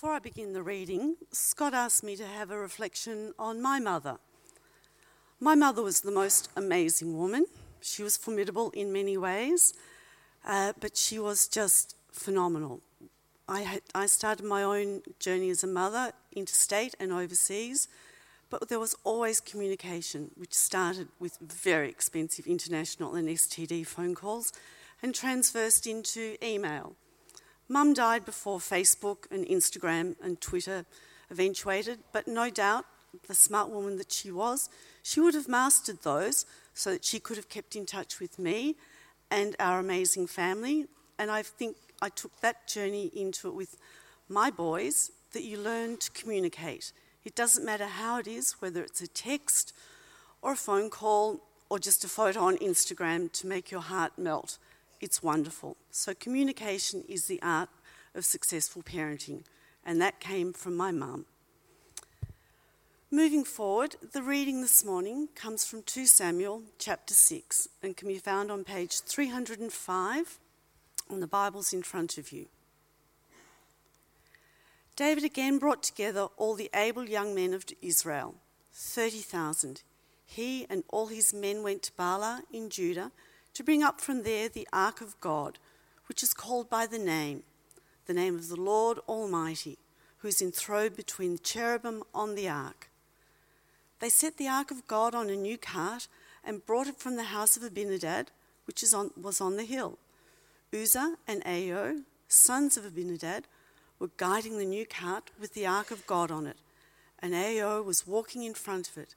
Before I begin the reading, Scott asked me to have a reflection on my mother. My mother was the most amazing woman. She was formidable in many ways, uh, but she was just phenomenal. I, had, I started my own journey as a mother, interstate and overseas, but there was always communication, which started with very expensive international and STD phone calls and transversed into email. Mum died before Facebook and Instagram and Twitter eventuated, but no doubt, the smart woman that she was, she would have mastered those so that she could have kept in touch with me and our amazing family. And I think I took that journey into it with my boys that you learn to communicate. It doesn't matter how it is, whether it's a text or a phone call or just a photo on Instagram to make your heart melt it's wonderful. So, communication is the art of successful parenting, and that came from my mum. Moving forward, the reading this morning comes from 2 Samuel chapter 6 and can be found on page 305 on the Bibles in front of you. David again brought together all the able young men of Israel, 30,000. He and all his men went to Baalah in Judah to bring up from there the ark of God, which is called by the name, the name of the Lord Almighty, who is enthroned between the cherubim on the ark. They set the ark of God on a new cart and brought it from the house of Abinadab, which on, was on the hill. Uzzah and Ahio, sons of Abinadab, were guiding the new cart with the ark of God on it, and Ahio was walking in front of it.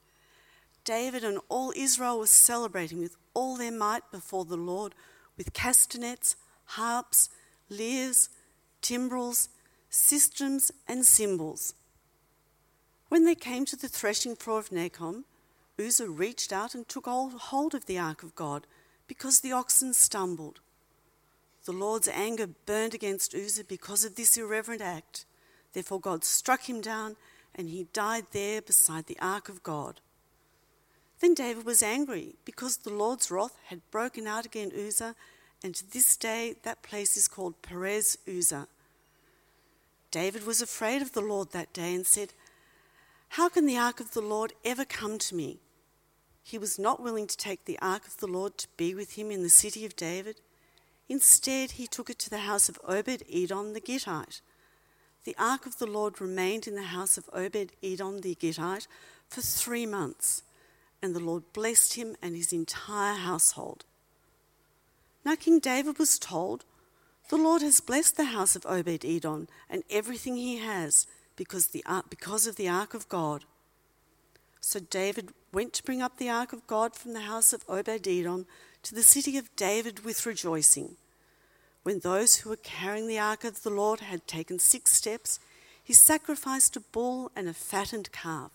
David and all Israel were celebrating with all their might before the Lord with castanets, harps, lyres, timbrels, sistrums, and cymbals. When they came to the threshing floor of Nacon, Uzzah reached out and took hold of the ark of God because the oxen stumbled. The Lord's anger burned against Uzzah because of this irreverent act. Therefore, God struck him down, and he died there beside the ark of God. Then David was angry because the Lord's wrath had broken out against Uzzah, and to this day that place is called Perez Uzzah. David was afraid of the Lord that day and said, How can the ark of the Lord ever come to me? He was not willing to take the ark of the Lord to be with him in the city of David. Instead, he took it to the house of Obed Edom the Gittite. The ark of the Lord remained in the house of Obed Edom the Gittite for three months and the Lord blessed him and his entire household. Now King David was told, The Lord has blessed the house of Obed Edom and everything he has because, the, because of the ark of God. So David went to bring up the ark of God from the house of Obed Edom to the city of David with rejoicing. When those who were carrying the ark of the Lord had taken six steps, he sacrificed a bull and a fattened calf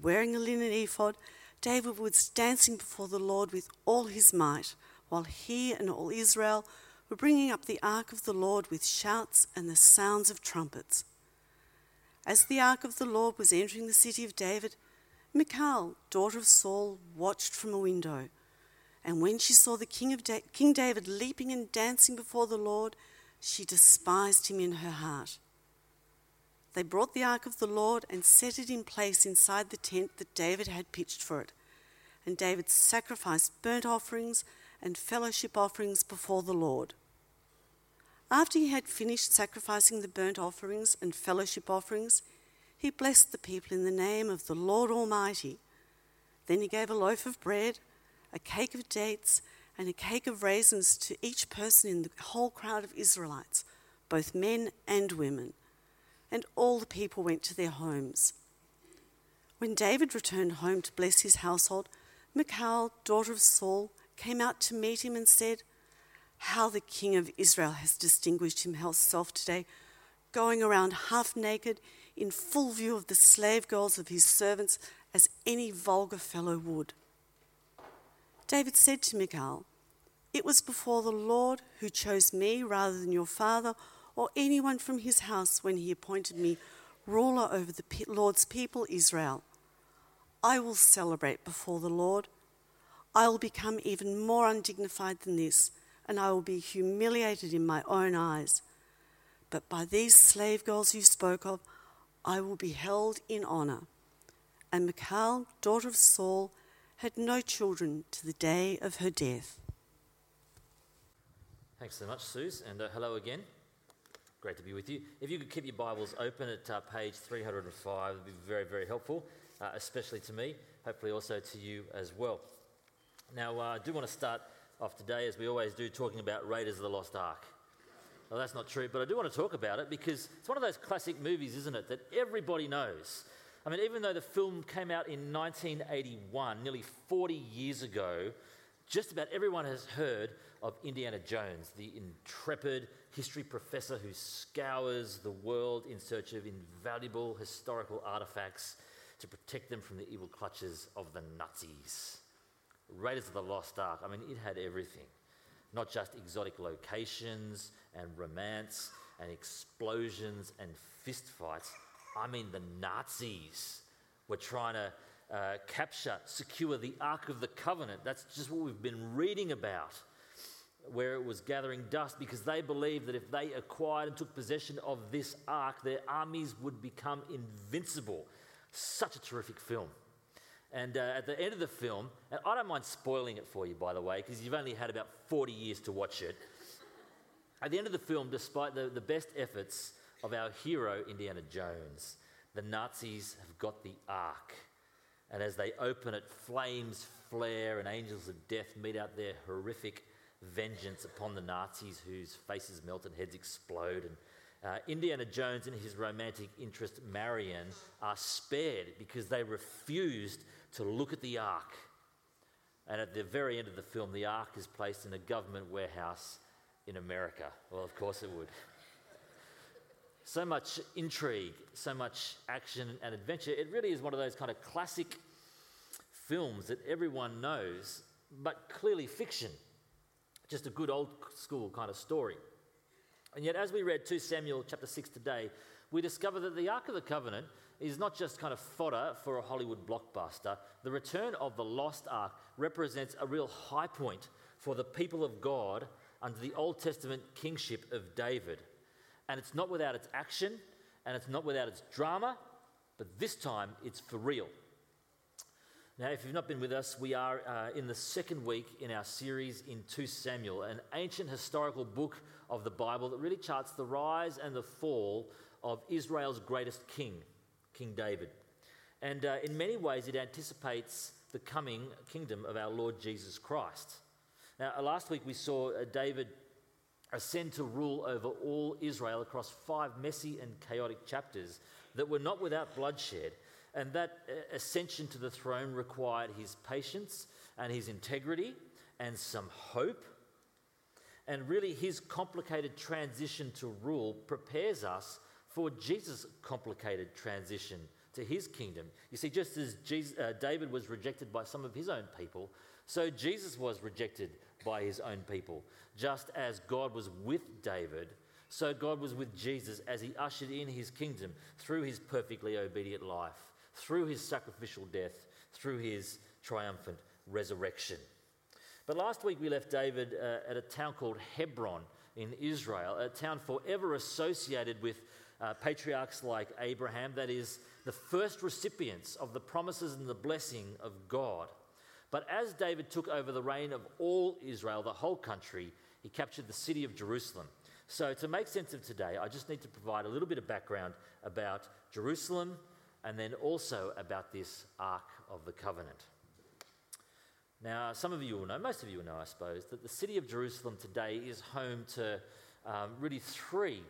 wearing a linen ephod, David was dancing before the Lord with all his might, while he and all Israel were bringing up the ark of the Lord with shouts and the sounds of trumpets. As the ark of the Lord was entering the city of David, Michal, daughter of Saul, watched from a window. And when she saw the king, of da- king David leaping and dancing before the Lord, she despised him in her heart. They brought the ark of the Lord and set it in place inside the tent that David had pitched for it. And David sacrificed burnt offerings and fellowship offerings before the Lord. After he had finished sacrificing the burnt offerings and fellowship offerings, he blessed the people in the name of the Lord Almighty. Then he gave a loaf of bread, a cake of dates, and a cake of raisins to each person in the whole crowd of Israelites, both men and women and all the people went to their homes. When David returned home to bless his household, Michal, daughter of Saul, came out to meet him and said, How the king of Israel has distinguished himself today, going around half naked in full view of the slave girls of his servants as any vulgar fellow would. David said to Michal, It was before the Lord who chose me rather than your father or anyone from his house when he appointed me ruler over the Lord's people Israel. I will celebrate before the Lord. I will become even more undignified than this, and I will be humiliated in my own eyes. But by these slave girls you spoke of, I will be held in honour. And Michal, daughter of Saul, had no children to the day of her death. Thanks so much, Suze, and uh, hello again. Great to be with you. If you could keep your Bibles open at uh, page 305, it would be very, very helpful, uh, especially to me, hopefully also to you as well. Now, uh, I do want to start off today, as we always do, talking about Raiders of the Lost Ark. Well, that's not true, but I do want to talk about it because it's one of those classic movies, isn't it, that everybody knows. I mean, even though the film came out in 1981, nearly 40 years ago, just about everyone has heard of Indiana Jones, the intrepid history professor who scours the world in search of invaluable historical artifacts to protect them from the evil clutches of the Nazis. Raiders of the Lost Ark, I mean, it had everything. Not just exotic locations and romance and explosions and fistfights. I mean, the Nazis were trying to uh, capture, secure the Ark of the Covenant. That's just what we've been reading about where it was gathering dust because they believed that if they acquired and took possession of this ark, their armies would become invincible. Such a terrific film. And uh, at the end of the film, and I don't mind spoiling it for you, by the way, because you've only had about 40 years to watch it. At the end of the film, despite the, the best efforts of our hero, Indiana Jones, the Nazis have got the ark. And as they open it, flames flare and angels of death mete out their horrific vengeance upon the Nazis whose faces melt and heads explode. And uh, Indiana Jones and his romantic interest, Marion, are spared because they refused to look at the ark. And at the very end of the film, the ark is placed in a government warehouse in America. Well, of course it would. so much intrigue, so much action and adventure. It really is one of those kind of classic films that everyone knows, but clearly fiction. Just a good old school kind of story. And yet, as we read 2 Samuel chapter 6 today, we discover that the Ark of the Covenant is not just kind of fodder for a Hollywood blockbuster. The return of the lost Ark represents a real high point for the people of God under the Old Testament kingship of David. And it's not without its action and it's not without its drama, but this time it's for real. Now, if you've not been with us, we are uh, in the second week in our series in 2 Samuel, an ancient historical book of the Bible that really charts the rise and the fall of Israel's greatest king, King David. And uh, in many ways, it anticipates the coming kingdom of our Lord Jesus Christ. Now, uh, last week we saw uh, David ascend to rule over all Israel across five messy and chaotic chapters that were not without bloodshed and that uh, ascension to the throne required his patience and his integrity and some hope. And really, his complicated transition to rule prepares us for Jesus' complicated transition to his kingdom. You see, just as Jesus, uh, David was rejected by some of his own people, so Jesus was rejected by his own people. Just as God was with David, so God was with Jesus as he ushered in his kingdom through his perfectly obedient life through his sacrificial death, through his triumphant resurrection. But last week we left David uh, at a town called Hebron in Israel, a town forever associated with uh, patriarchs like Abraham, that is, the first recipients of the promises and the blessing of God. But as David took over the reign of all Israel, the whole country, he captured the city of Jerusalem. So, to make sense of today, I just need to provide a little bit of background about Jerusalem and then also about this Ark of the Covenant. Now, some of you will know, most of you will know, I suppose, that the city of Jerusalem today is home to um, really three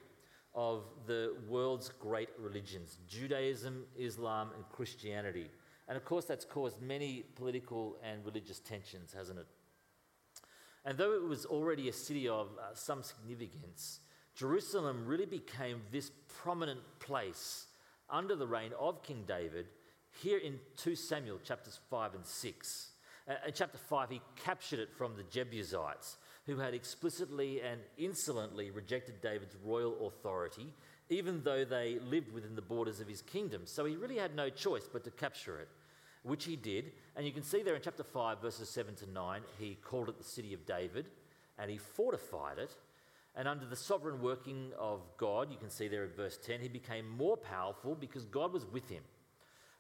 of the world's great religions Judaism, Islam, and Christianity. And of course, that's caused many political and religious tensions, hasn't it? And though it was already a city of uh, some significance, Jerusalem really became this prominent place under the reign of King David here in 2 Samuel chapters 5 and 6. Uh, in chapter 5, he captured it from the Jebusites, who had explicitly and insolently rejected David's royal authority, even though they lived within the borders of his kingdom. So he really had no choice but to capture it, which he did. And you can see there in chapter 5, verses 7 to 9, he called it the city of David and he fortified it. And under the sovereign working of God, you can see there in verse 10, he became more powerful because God was with him.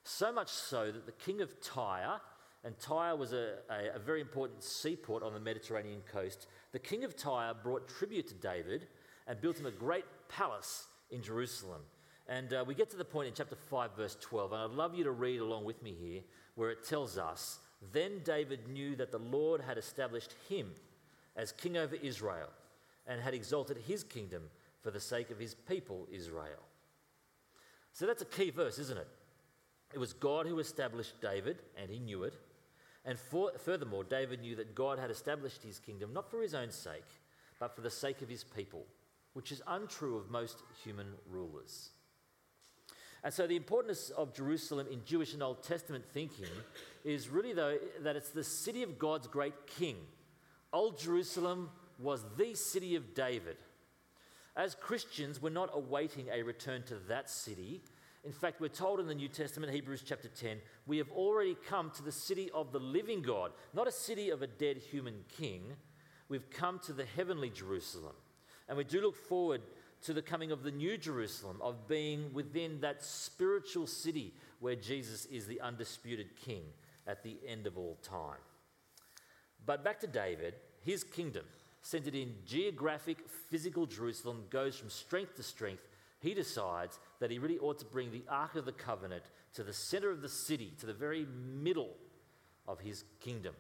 So much so that the king of Tyre, and Tyre was a, a, a very important seaport on the Mediterranean coast, the king of Tyre brought tribute to David and built him a great palace in Jerusalem. And uh, we get to the point in chapter 5, verse 12, and I'd love you to read along with me here, where it tells us Then David knew that the Lord had established him as king over Israel and had exalted his kingdom for the sake of his people, Israel. So that's a key verse, isn't it? It was God who established David, and he knew it. And for, furthermore, David knew that God had established his kingdom not for his own sake, but for the sake of his people, which is untrue of most human rulers. And so, the importance of Jerusalem in Jewish and Old Testament thinking is really, though, that it's the city of God's great king. Old Jerusalem was the city of David. As Christians, we're not awaiting a return to that city. In fact, we're told in the New Testament, Hebrews chapter 10, we have already come to the city of the living God, not a city of a dead human king. We've come to the heavenly Jerusalem. And we do look forward to the coming of the new Jerusalem, of being within that spiritual city where Jesus is the undisputed king at the end of all time. But back to David, his kingdom centered in geographic, physical Jerusalem, goes from strength to strength, he decides that he really ought to bring the Ark of the Covenant to the center of the city, to the very middle of his kingdom.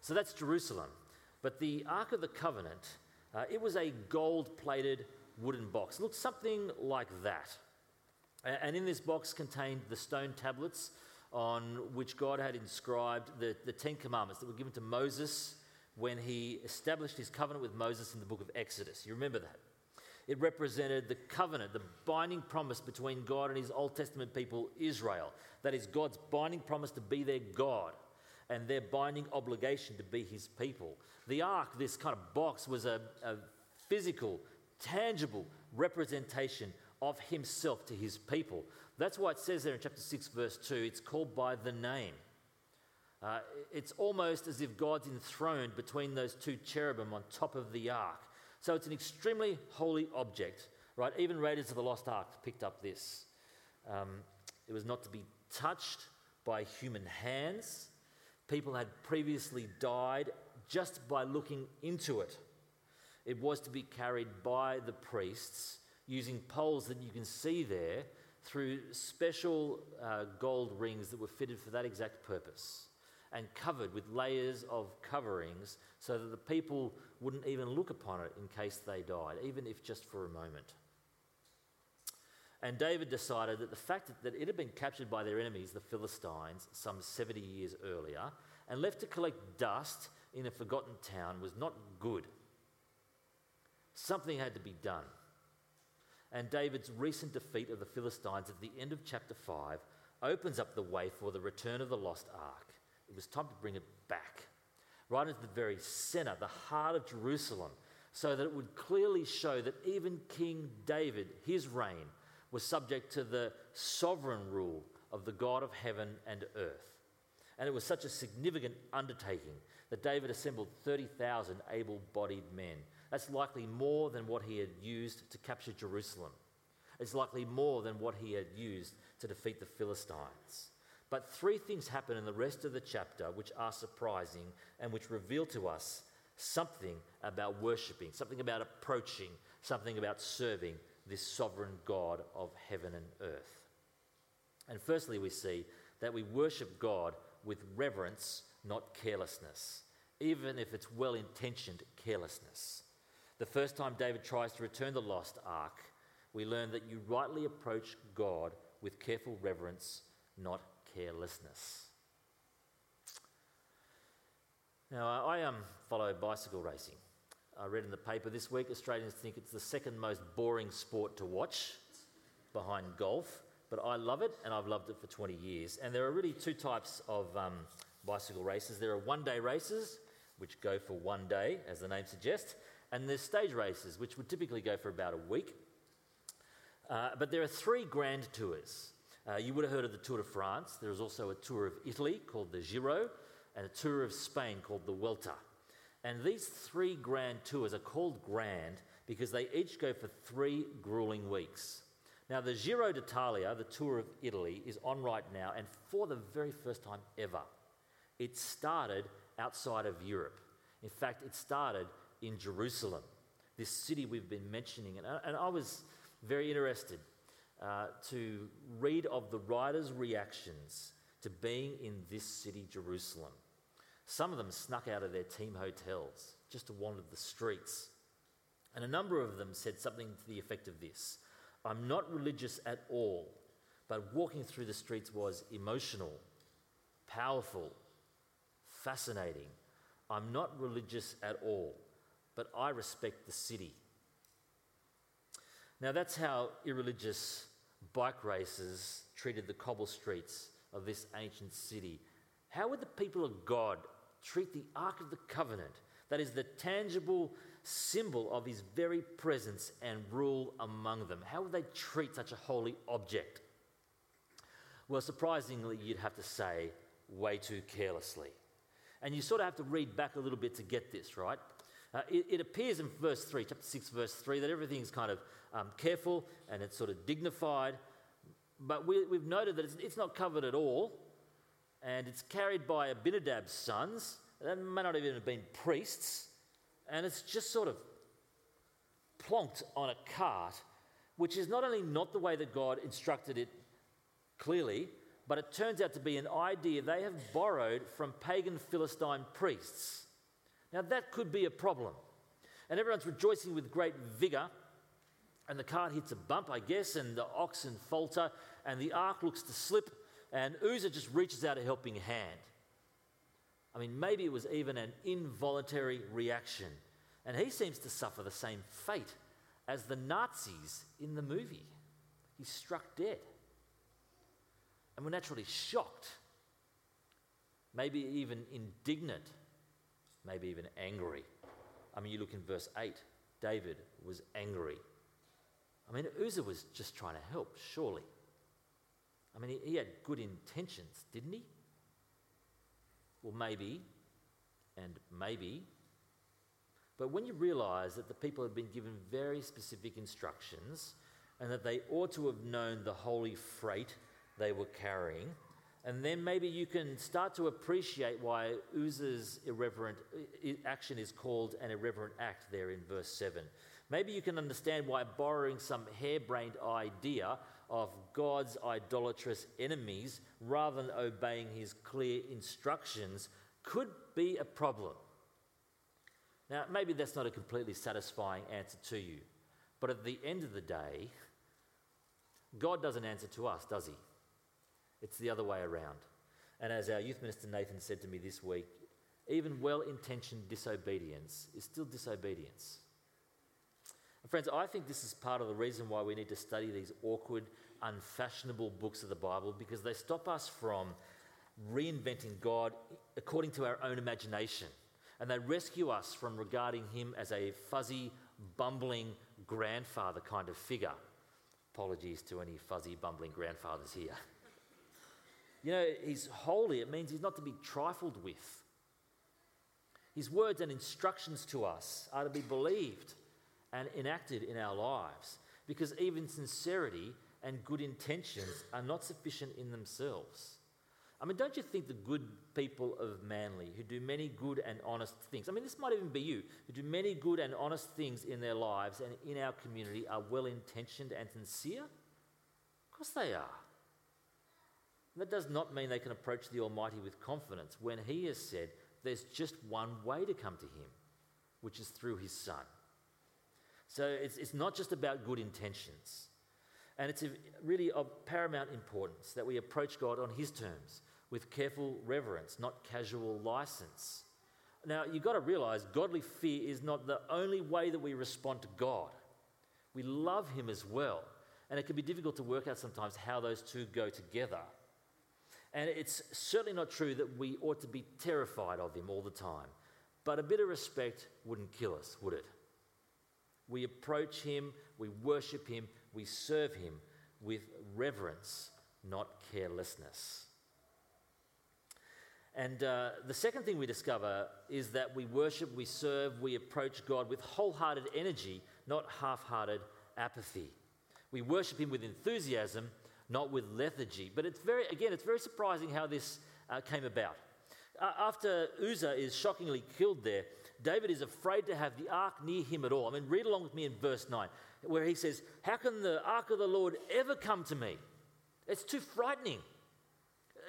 So that's Jerusalem. But the Ark of the Covenant, uh, it was a gold plated wooden box. It looked something like that. And in this box contained the stone tablets on which God had inscribed the, the Ten Commandments that were given to Moses when he established his covenant with Moses in the book of Exodus. You remember that? It represented the covenant, the binding promise between God and his Old Testament people, Israel. That is God's binding promise to be their God and their binding obligation to be his people. The ark, this kind of box, was a, a physical, tangible representation of himself to his people. That's why it says there in chapter 6, verse 2, it's called by the name. Uh, it's almost as if God's enthroned between those two cherubim on top of the ark. So it's an extremely holy object, right? Even Raiders of the Lost Ark picked up this. Um, it was not to be touched by human hands. People had previously died just by looking into it. It was to be carried by the priests using poles that you can see there through special uh, gold rings that were fitted for that exact purpose and covered with layers of coverings so that the people wouldn't even look upon it in case they died, even if just for a moment. And David decided that the fact that it had been captured by their enemies, the Philistines, some 70 years earlier, and left to collect dust in a forgotten town was not good. Something had to be done. And David's recent defeat of the Philistines at the end of chapter 5 opens up the way for the return of the lost ark. It was time to bring it back, right into the very center, the heart of Jerusalem, so that it would clearly show that even King David, his reign, was subject to the sovereign rule of the God of heaven and earth. And it was such a significant undertaking that David assembled 30,000 able bodied men. That's likely more than what he had used to capture Jerusalem. It's likely more than what he had used to defeat the Philistines. But three things happen in the rest of the chapter which are surprising and which reveal to us something about worshipping, something about approaching, something about serving this sovereign God of heaven and earth. And firstly, we see that we worship God with reverence, not carelessness, even if it's well intentioned carelessness. The first time David tries to return the lost ark, we learn that you rightly approach God with careful reverence, not carelessness. Now, I um, follow bicycle racing. I read in the paper this week Australians think it's the second most boring sport to watch behind golf, but I love it and I've loved it for 20 years. And there are really two types of um, bicycle races there are one day races, which go for one day, as the name suggests, and there's stage races, which would typically go for about a week. Uh, but there are three grand tours. Uh, you would have heard of the Tour de France. There is also a tour of Italy called the Giro and a tour of Spain called the Vuelta. And these three grand tours are called grand because they each go for three grueling weeks. Now, the Giro d'Italia, the Tour of Italy, is on right now, and for the very first time ever, it started outside of Europe. In fact, it started in Jerusalem, this city we've been mentioning. And, and I was very interested uh, to read of the writer's reactions to being in this city, Jerusalem. Some of them snuck out of their team hotels just to wander the streets. And a number of them said something to the effect of this I'm not religious at all, but walking through the streets was emotional, powerful, fascinating. I'm not religious at all, but I respect the city. Now, that's how irreligious bike races treated the cobble streets of this ancient city. How would the people of God treat the Ark of the Covenant, that is the tangible symbol of his very presence and rule among them. How would they treat such a holy object? Well, surprisingly, you'd have to say, way too carelessly. And you sort of have to read back a little bit to get this, right? Uh, it, it, appears in verse 3, chapter 6, verse 3, that everything's kind of um, careful and it's sort of dignified. But we, have noted that it's, it's, not covered at all. And it's carried by Abinadab's sons. They may not even have been priests and it's just sort of plonked on a cart, which is not only not the way that God instructed it clearly, but it turns out to be an idea they have borrowed from pagan Philistine priests. Now, that could be a problem. And everyone's rejoicing with great vigor, and the cart hits a bump, I guess, and the oxen falter, and the ark looks to slip, and Uzzah just reaches out a helping hand. I mean, maybe it was even an involuntary reaction. And he seems to suffer the same fate as the Nazis in the movie. He's struck dead. And we're naturally shocked, maybe even indignant, maybe even angry. I mean, you look in verse 8, David was angry. I mean, Uzzah was just trying to help, surely. I mean, he, had good intentions, didn't he? Well, maybe, and maybe. But when you realize that the people had been given very specific instructions and that they ought to have known the holy freight they were carrying, and then maybe you can start to appreciate why Uzzah's irreverent action is called an irreverent act there in verse 7. Maybe you can understand why borrowing some harebrained idea of God's idolatrous enemies rather than obeying his clear instructions could be a problem. Now, maybe that's not a completely satisfying answer to you, but at the end of the day, God doesn't answer to us, does he? It's the other way around. And as our youth minister Nathan said to me this week, even well intentioned disobedience is still disobedience. Friends, I think this is part of the reason why we need to study these awkward, unfashionable books of the Bible because they stop us from reinventing God according to our own imagination. And they rescue us from regarding him as a fuzzy, bumbling grandfather kind of figure. Apologies to any fuzzy, bumbling grandfathers here. You know, he's holy, it means he's not to be trifled with. His words and instructions to us are to be believed and enacted in our lives because even sincerity and good intentions are not sufficient in themselves. I mean, don't you think the good people of Manly, who do many good and honest things, I mean, this might even be you, who do many good and honest things in their lives and in our community, are well intentioned and sincere? Of course they are. That does not mean they can approach the Almighty with confidence when He has said there's just one way to come to Him, which is through His Son. So it's, it's not just about good intentions. And it's really of paramount importance that we approach God on His terms with careful reverence, not casual license. Now, you've got to realize godly fear is not the only way that we respond to God. We love Him as well. And it can be difficult to work out sometimes how those two go together. And it's certainly not true that we ought to be terrified of Him all the time. But a bit of respect wouldn't kill us, would it? We approach Him, we worship Him, we serve Him with reverence, not carelessness. And uh, the second thing we discover is that we worship, we serve, we approach God with wholehearted energy, not half hearted apathy. We worship Him with enthusiasm, not with lethargy. But it's very, again, it's very surprising how this uh, came about. Uh, after Uzzah is shockingly killed there, David is afraid to have the ark near him at all. I mean, read along with me in verse 9, where he says, How can the ark of the Lord ever come to me? It's too frightening.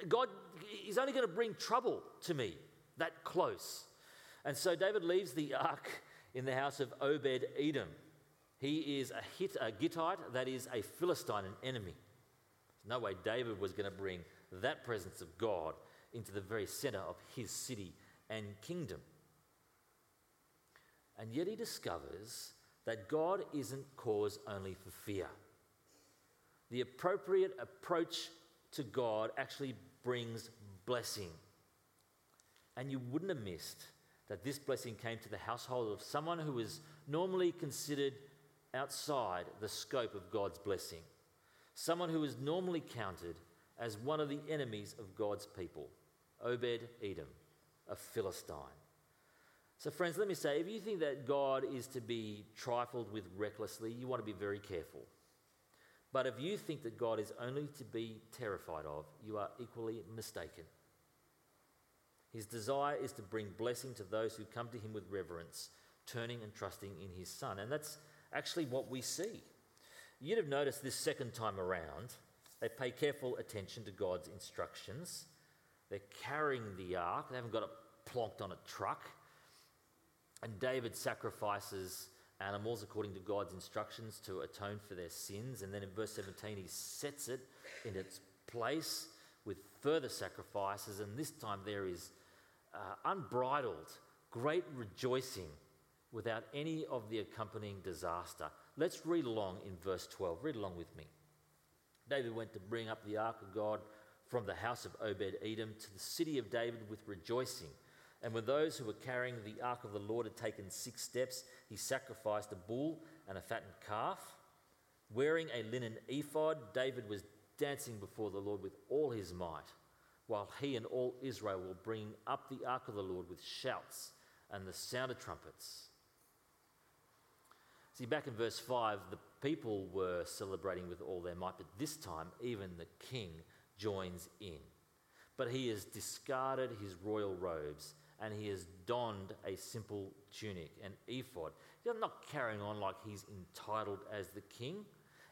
God is only going to bring trouble to me that close. And so David leaves the ark in the house of Obed Edom. He is a, Hit, a Gittite, that is a Philistine, an enemy. There's no way David was going to bring that presence of God into the very center of his city and kingdom. And yet he discovers that God isn't cause only for fear. The appropriate approach to God actually brings blessing. And you wouldn't have missed that this blessing came to the household of someone who is normally considered outside the scope of God's blessing, someone who is normally counted as one of the enemies of God's people, Obed Edom, a Philistine. So, friends, let me say if you think that God is to be trifled with recklessly, you want to be very careful. But if you think that God is only to be terrified of, you are equally mistaken. His desire is to bring blessing to those who come to him with reverence, turning and trusting in his Son. And that's actually what we see. You'd have noticed this second time around, they pay careful attention to God's instructions. They're carrying the ark, they haven't got it plonked on a truck. And David sacrifices animals according to God's instructions to atone for their sins. And then in verse 17, he sets it in its place with further sacrifices. And this time there is uh, unbridled, great rejoicing without any of the accompanying disaster. Let's read along in verse 12. Read along with me. David went to bring up the ark of God from the house of Obed Edom to the city of David with rejoicing. And when those who were carrying the ark of the Lord had taken six steps, he sacrificed a bull and a fattened calf. Wearing a linen ephod, David was dancing before the Lord with all his might, while he and all Israel were bringing up the ark of the Lord with shouts and the sound of trumpets. See, back in verse 5, the people were celebrating with all their might, but this time even the king joins in. But he has discarded his royal robes and he has donned a simple tunic, an ephod. He's not carrying on like he's entitled as the king,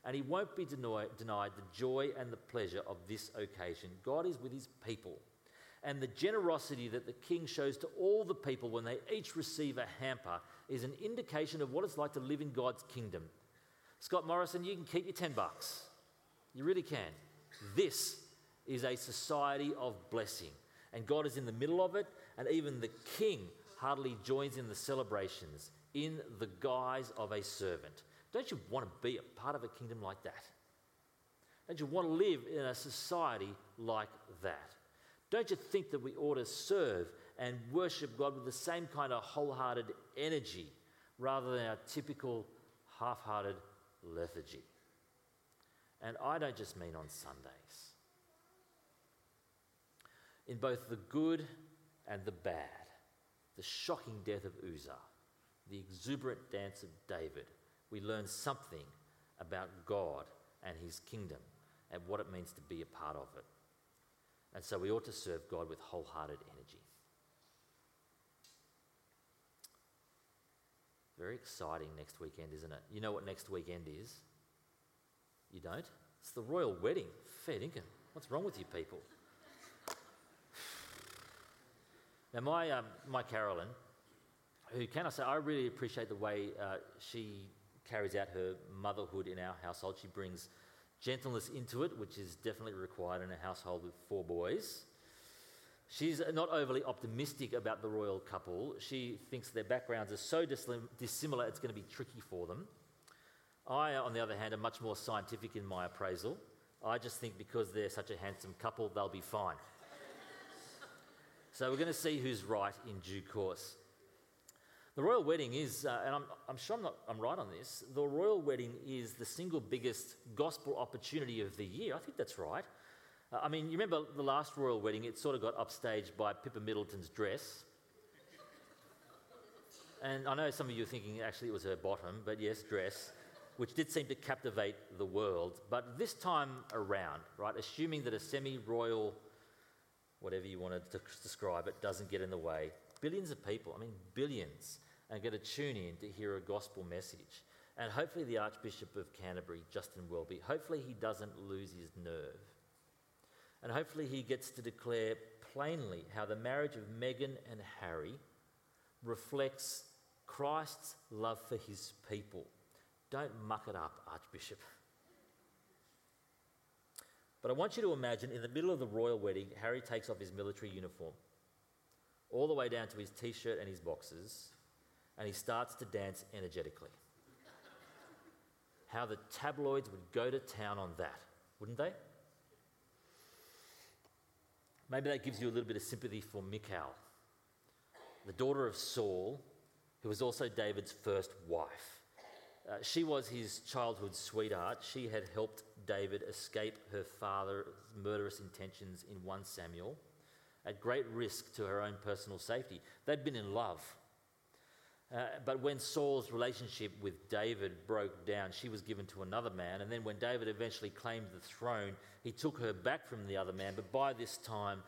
and he won't be denied, denied the joy and the pleasure of this occasion. God is with his people. And the generosity that the king shows to all the people when they each receive a hamper is an indication of what it's like to live in God's kingdom. Scott Morrison, you can keep your 10 bucks. You really can. This is a society of blessing, and God is in the middle of it, and even the king heartily joins in the celebrations in the guise of a servant. Don't you want to be a part of a kingdom like that? Don't you want to live in a society like that? Don't you think that we ought to serve and worship God with the same kind of wholehearted energy rather than our typical half hearted lethargy? And I don't just mean on Sundays. In both the good and the bad, the shocking death of Uzzah, the exuberant dance of David, we learn something about God and his kingdom and what it means to be a part of it. And so we ought to serve God with wholehearted energy. Very exciting next weekend, isn't it? You know what next weekend is? You don't? It's the royal wedding. Fair dinkum. What's wrong with you people? Now, my, um, my Carolyn, who can I say, I really appreciate the way uh, she carries out her motherhood in our household. She brings gentleness into it, which is definitely required in a household with four boys. She's not overly optimistic about the royal couple. She thinks their backgrounds are so dissimilar it's going to be tricky for them. I, on the other hand, am much more scientific in my appraisal. I just think because they're such a handsome couple, they'll be fine. So we're going to see who's right in due course. The royal wedding is, uh, and I'm, I'm sure I'm, not, I'm right on this, the royal wedding is the single biggest gospel opportunity of the year. I think that's right. Uh, I mean, you remember the last royal wedding, it sort of got upstaged by Pippa Middleton's dress. And I know some of you are thinking actually it was her bottom, but yes, dress, which did seem to captivate the world. But this time around, right, assuming that a semi royal, whatever you wanted to describe it, doesn't get in the way, billions of people, I mean, billions, are going to tune in to hear a gospel message. And hopefully, the Archbishop of Canterbury, Justin Welby, hopefully he doesn't lose his nerve. And hopefully, he gets to declare plainly how the marriage of Meghan and Harry reflects Christ's love for his people. Don't muck it up, Archbishop. But I want you to imagine in the middle of the royal wedding, Harry takes off his military uniform, all the way down to his t shirt and his boxers, and he starts to dance energetically. How the tabloids would go to town on that, wouldn't they? Maybe that gives you a little bit of sympathy for Michal, the daughter of Saul, who was also David's first wife. Uh, she was his childhood sweetheart. She had helped David escape her father's murderous intentions in 1 Samuel at great risk to her own personal safety. They'd been in love. Uh, but when Saul's relationship with David broke down, she was given to another man. And then when David eventually claimed the throne, he took her back from the other man. But by this time,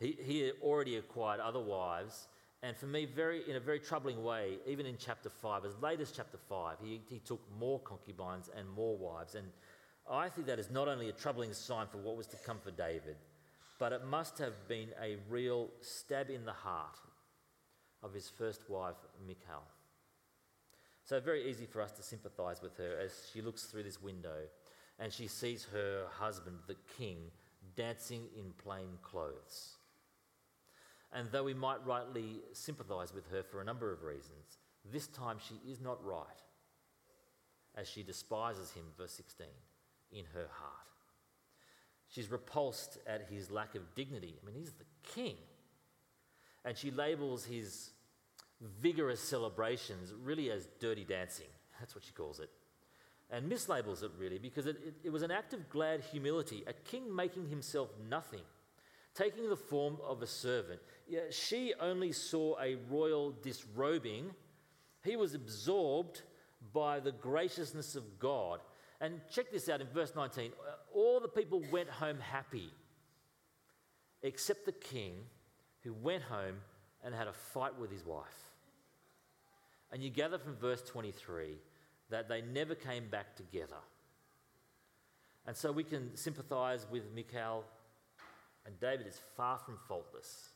he, he had already acquired other wives. And for me, very, in a very troubling way, even in chapter 5, as late as chapter 5, he, he took more concubines and more wives. And I think that is not only a troubling sign for what was to come for David, but it must have been a real stab in the heart of his first wife, Michal. So, very easy for us to sympathize with her as she looks through this window and she sees her husband, the king, dancing in plain clothes. And though we might rightly sympathize with her for a number of reasons, this time she is not right, as she despises him, verse 16, in her heart. She's repulsed at his lack of dignity. I mean, he's the king. And she labels his vigorous celebrations really as dirty dancing. That's what she calls it. And mislabels it really because it, it, it was an act of glad humility, a king making himself nothing, taking the form of a servant. Yeah, she only saw a royal disrobing, he was absorbed by the graciousness of God. And check this out in verse 19 all the people went home happy, except the king who went home and had a fight with his wife. And you gather from verse 23 that they never came back together. And so we can sympathize with Michal, and David is far from faultless.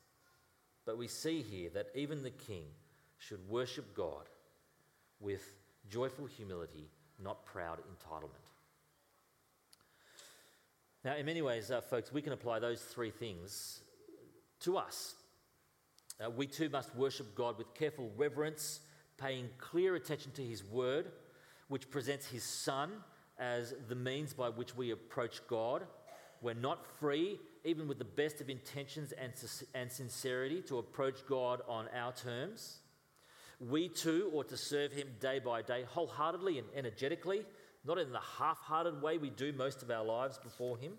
But we see here that even the king should worship God with joyful humility, not proud entitlement. Now, in many ways, uh, folks, we can apply those three things to us. Uh, we too must worship God with careful reverence, paying clear attention to His word, which presents His Son as the means by which we approach God. We're not free, even with the best of intentions and, and sincerity, to approach God on our terms. We too ought to serve Him day by day, wholeheartedly and energetically, not in the half hearted way we do most of our lives before Him.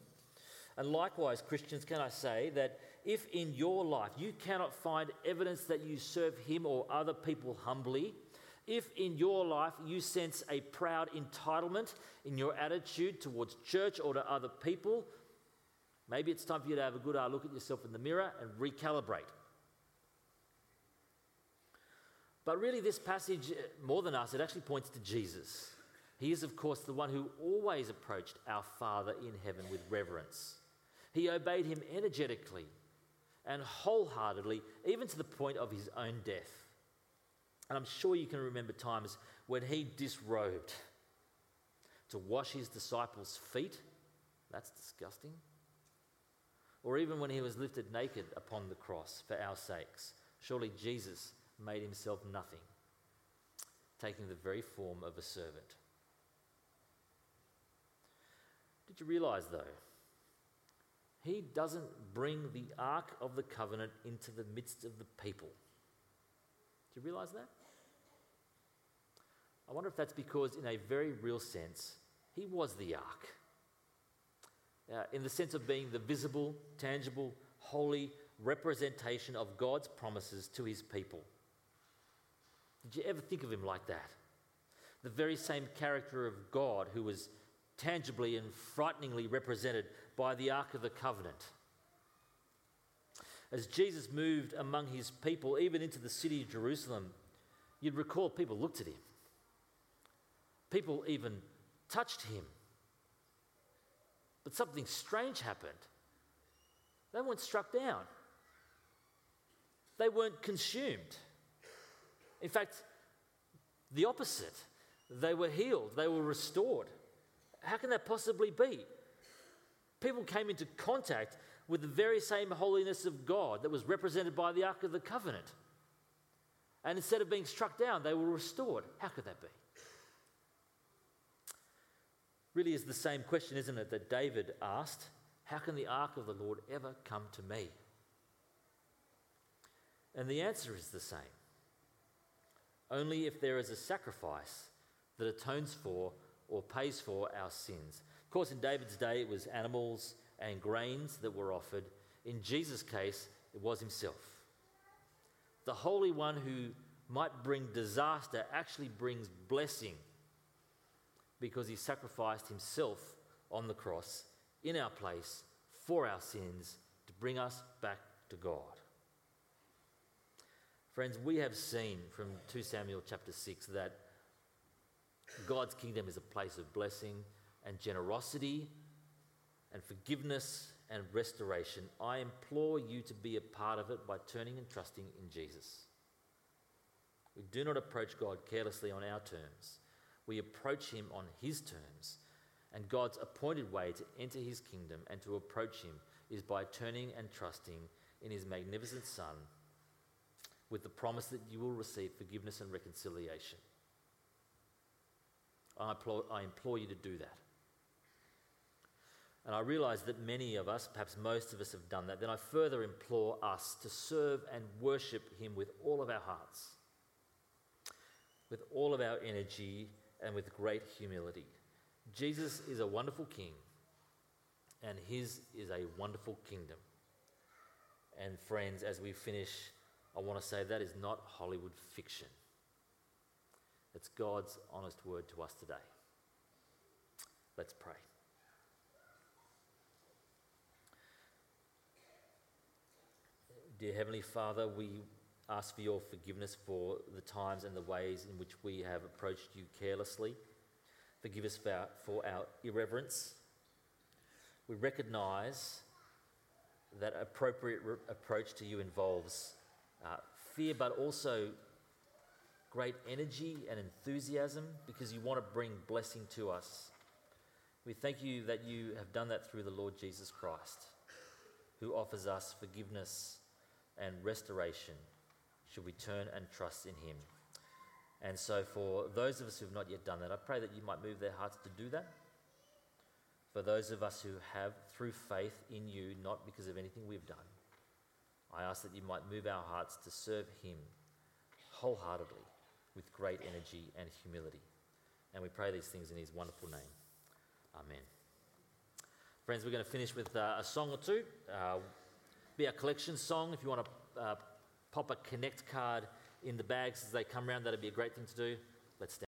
And likewise, Christians, can I say that if in your life you cannot find evidence that you serve Him or other people humbly, if in your life you sense a proud entitlement in your attitude towards church or to other people, maybe it's time for you to have a good uh, look at yourself in the mirror and recalibrate. But really, this passage, uh, more than us, it actually points to Jesus. He is, of course, the one who always approached our Father in heaven with reverence. He obeyed him energetically and wholeheartedly, even to the point of his own death. And I'm sure you can remember times when he disrobed to wash his disciples' feet. That's disgusting. Or even when he was lifted naked upon the cross for our sakes. Surely Jesus made himself nothing, taking the very form of a servant. Did you realize, though, he doesn't bring the Ark of the Covenant into the midst of the people? Do you realize that? I wonder if that's because, in a very real sense, he was the ark. uh, in the sense of being the visible, tangible, holy representation of God's promises to his people. Did you ever think of him like that? The very same character of God who was tangibly and frighteningly represented by the Ark of the Covenant. As Jesus moved among his people, even into the city of Jerusalem, you'd recall people looked at him. People even touched him. But something strange happened. They weren't struck down, they weren't consumed. In fact, the opposite. They were healed, they were restored. How can that possibly be? People came into contact with the very same holiness of God that was represented by the Ark of the Covenant. And instead of being struck down, they were restored. How could that be? Really is the same question, isn't it, that David asked How can the Ark of the Lord ever come to me? And the answer is the same. Only if there is a sacrifice that atones for or pays for our sins. Course, in David's day, it was animals and grains that were offered. In Jesus' case, it was himself. The Holy One who might bring disaster actually brings blessing because he sacrificed himself on the cross in our place for our sins to bring us back to God. Friends, we have seen from 2 Samuel chapter 6 that God's kingdom is a place of blessing and generosity and forgiveness and restoration. I implore you to be a part of it by turning and trusting in Jesus. We do not approach God carelessly on our terms. We approach Him on His terms. And God's appointed way to enter His kingdom and to approach Him is by turning and trusting in His magnificent Son with the promise that you will receive forgiveness and reconciliation. I implore, I implore you to do that. And I realize that many of us, perhaps most of us, have done that. Then I further implore us to serve and worship Him with all of our hearts, with all of our energy, and with great humility. Jesus is a wonderful King, and His is a wonderful kingdom. And friends, as we finish, I want to say that is not Hollywood fiction. It's God's honest word to us today. Let's pray. Dear Heavenly Father, we ask for your forgiveness for the times and the ways in which we have approached you carelessly. Forgive us for our, for our irreverence. We recognize that appropriate re- approach to you involves uh, fear, but also great energy and enthusiasm because you want to bring blessing to us. We thank you that you have done that through the Lord Jesus Christ, who offers us forgiveness and restoration should we turn and trust in him. And so, for those of us who have not yet done that, I pray that you might move their hearts to do that. For those of us who have, through faith in you, not because of anything we've done, I ask that you might move our hearts to serve him wholeheartedly with great energy and humility. And we pray these things in his wonderful name. Amen. Friends, we're going to finish with uh, a song or two. Uh, be a collection song. If you want to uh, pop a connect card in the bags as they come around, that'd be a great thing to do. Let's stand.